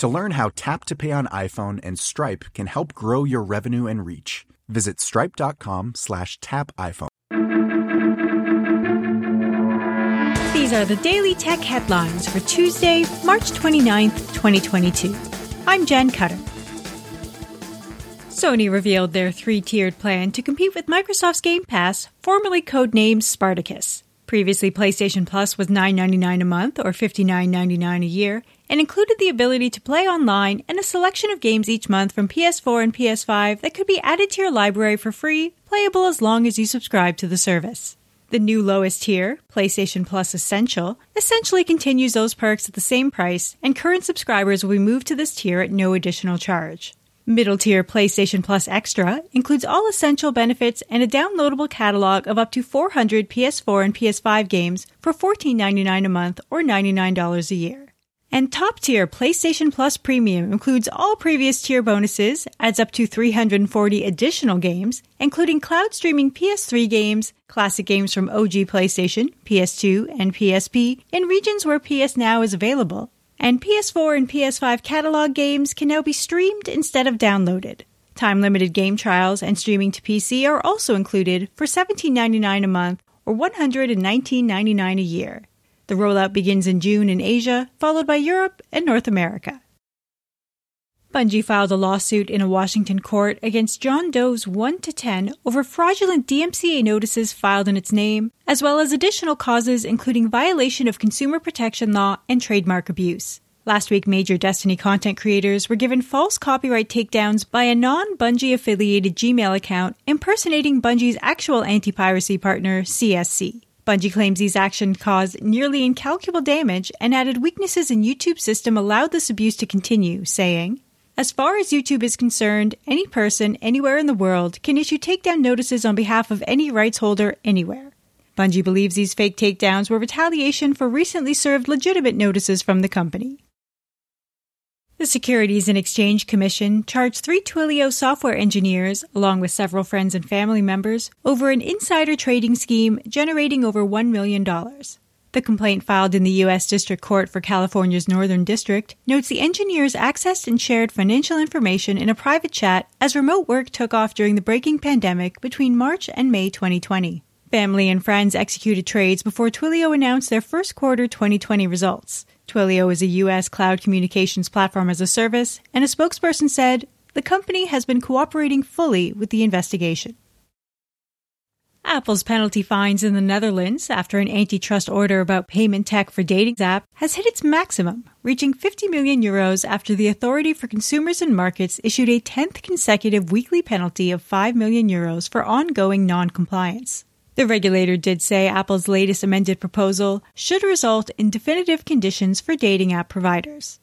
To learn how Tap to Pay on iPhone and Stripe can help grow your revenue and reach, visit stripe.com slash tap iPhone. These are the Daily Tech headlines for Tuesday, March 29th, 2022. I'm Jen Cutter. Sony revealed their three tiered plan to compete with Microsoft's Game Pass, formerly codenamed Spartacus. Previously, PlayStation Plus was $9.99 a month or $59.99 a year and included the ability to play online and a selection of games each month from PS4 and PS5 that could be added to your library for free, playable as long as you subscribe to the service. The new lowest tier, PlayStation Plus Essential, essentially continues those perks at the same price, and current subscribers will be moved to this tier at no additional charge. Middle tier PlayStation Plus Extra includes all essential benefits and a downloadable catalog of up to 400 PS4 and PS5 games for $14.99 a month or $99 a year. And top tier PlayStation Plus Premium includes all previous tier bonuses, adds up to 340 additional games, including cloud streaming PS3 games, classic games from OG PlayStation, PS2, and PSP in regions where PS Now is available. And PS4 and PS5 catalog games can now be streamed instead of downloaded. Time limited game trials and streaming to PC are also included for $17.99 a month or $119.99 a year. The rollout begins in June in Asia, followed by Europe and North America. Bungie filed a lawsuit in a Washington court against John Doe's 1 to 10 over fraudulent DMCA notices filed in its name, as well as additional causes including violation of consumer protection law and trademark abuse. Last week, major Destiny content creators were given false copyright takedowns by a non Bungie affiliated Gmail account impersonating Bungie's actual anti piracy partner, CSC. Bungie claims these actions caused nearly incalculable damage and added weaknesses in YouTube's system allowed this abuse to continue, saying, As far as YouTube is concerned, any person anywhere in the world can issue takedown notices on behalf of any rights holder anywhere. Bungie believes these fake takedowns were retaliation for recently served legitimate notices from the company. The Securities and Exchange Commission charged three Twilio software engineers, along with several friends and family members, over an insider trading scheme generating over $1 million. The complaint filed in the U.S. District Court for California's Northern District notes the engineers accessed and shared financial information in a private chat as remote work took off during the breaking pandemic between March and May 2020. Family and friends executed trades before Twilio announced their first quarter 2020 results. Twilio is a U.S. cloud communications platform as a service, and a spokesperson said the company has been cooperating fully with the investigation. Apple's penalty fines in the Netherlands after an antitrust order about payment tech for dating apps has hit its maximum, reaching 50 million euros after the Authority for Consumers and Markets issued a 10th consecutive weekly penalty of 5 million euros for ongoing non-compliance. The regulator did say Apple's latest amended proposal should result in definitive conditions for dating app providers.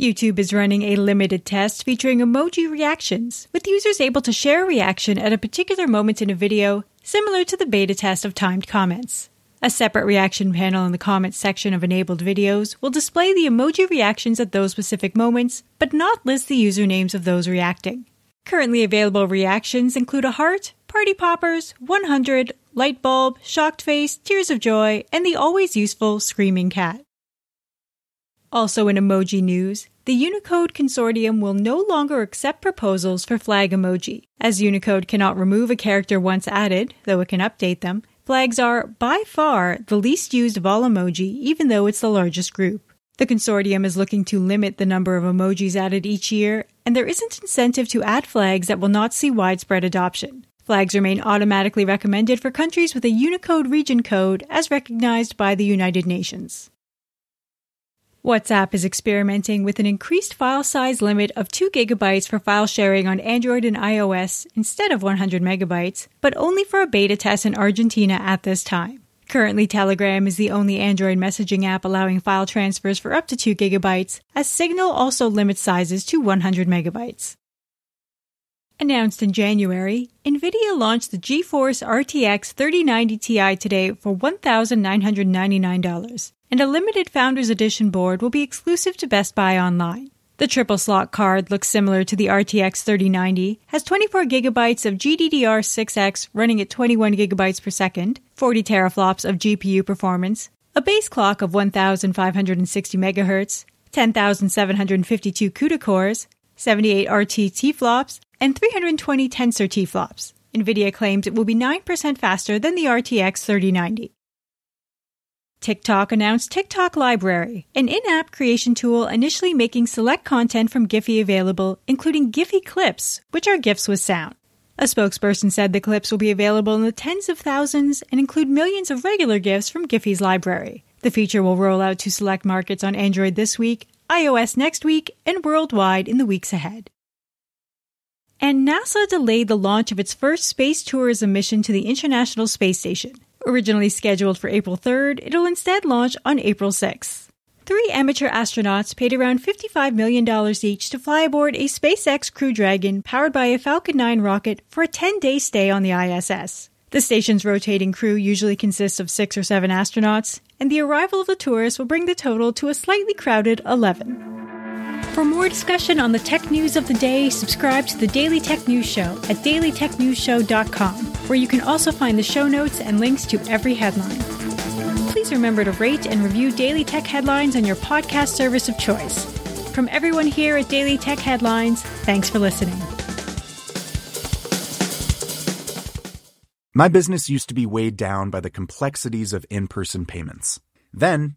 YouTube is running a limited test featuring emoji reactions, with users able to share a reaction at a particular moment in a video, similar to the beta test of timed comments. A separate reaction panel in the comments section of enabled videos will display the emoji reactions at those specific moments, but not list the usernames of those reacting. Currently available reactions include a heart, party poppers, 100, light bulb, shocked face, tears of joy, and the always useful screaming cat. Also in emoji news, the Unicode Consortium will no longer accept proposals for flag emoji. As Unicode cannot remove a character once added, though it can update them, flags are, by far, the least used of all emoji, even though it's the largest group. The consortium is looking to limit the number of emojis added each year, and there isn't incentive to add flags that will not see widespread adoption. Flags remain automatically recommended for countries with a Unicode region code as recognized by the United Nations. WhatsApp is experimenting with an increased file size limit of 2 gigabytes for file sharing on Android and iOS instead of 100 megabytes, but only for a beta test in Argentina at this time. Currently, Telegram is the only Android messaging app allowing file transfers for up to 2 gigabytes, as Signal also limits sizes to 100 megabytes. Announced in January, NVIDIA launched the GeForce RTX 3090 Ti today for $1,999, and a limited Founders Edition board will be exclusive to Best Buy online. The triple slot card looks similar to the RTX 3090, has 24 gigabytes of GDDR6X running at 21 gigabytes per second, 40 teraflops of GPU performance, a base clock of 1560 MHz, 10,752 CUDA cores, 78 RT T-flops, and 320 Tensor T-flops. NVIDIA claims it will be 9% faster than the RTX 3090. TikTok announced TikTok Library, an in-app creation tool initially making select content from Giphy available, including Giphy clips, which are GIFs with sound. A spokesperson said the clips will be available in the tens of thousands and include millions of regular GIFs from Giphy's library. The feature will roll out to select markets on Android this week, iOS next week, and worldwide in the weeks ahead. And NASA delayed the launch of its first space tourism mission to the International Space Station. Originally scheduled for April 3rd, it'll instead launch on April 6th. Three amateur astronauts paid around $55 million each to fly aboard a SpaceX Crew Dragon powered by a Falcon 9 rocket for a 10 day stay on the ISS. The station's rotating crew usually consists of six or seven astronauts, and the arrival of the tourists will bring the total to a slightly crowded 11. For more discussion on the tech news of the day, subscribe to the Daily Tech News Show at dailytechnewsshow.com, where you can also find the show notes and links to every headline. Please remember to rate and review Daily Tech Headlines on your podcast service of choice. From everyone here at Daily Tech Headlines, thanks for listening. My business used to be weighed down by the complexities of in person payments. Then,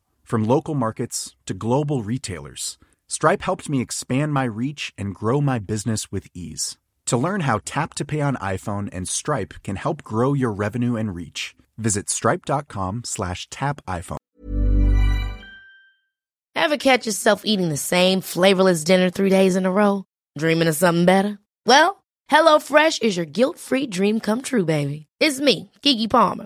From local markets to global retailers, Stripe helped me expand my reach and grow my business with ease. To learn how Tap to Pay on iPhone and Stripe can help grow your revenue and reach, visit stripe.com slash tap iPhone. Ever catch yourself eating the same flavorless dinner three days in a row? Dreaming of something better? Well, HelloFresh is your guilt-free dream come true, baby. It's me, Keke Palmer.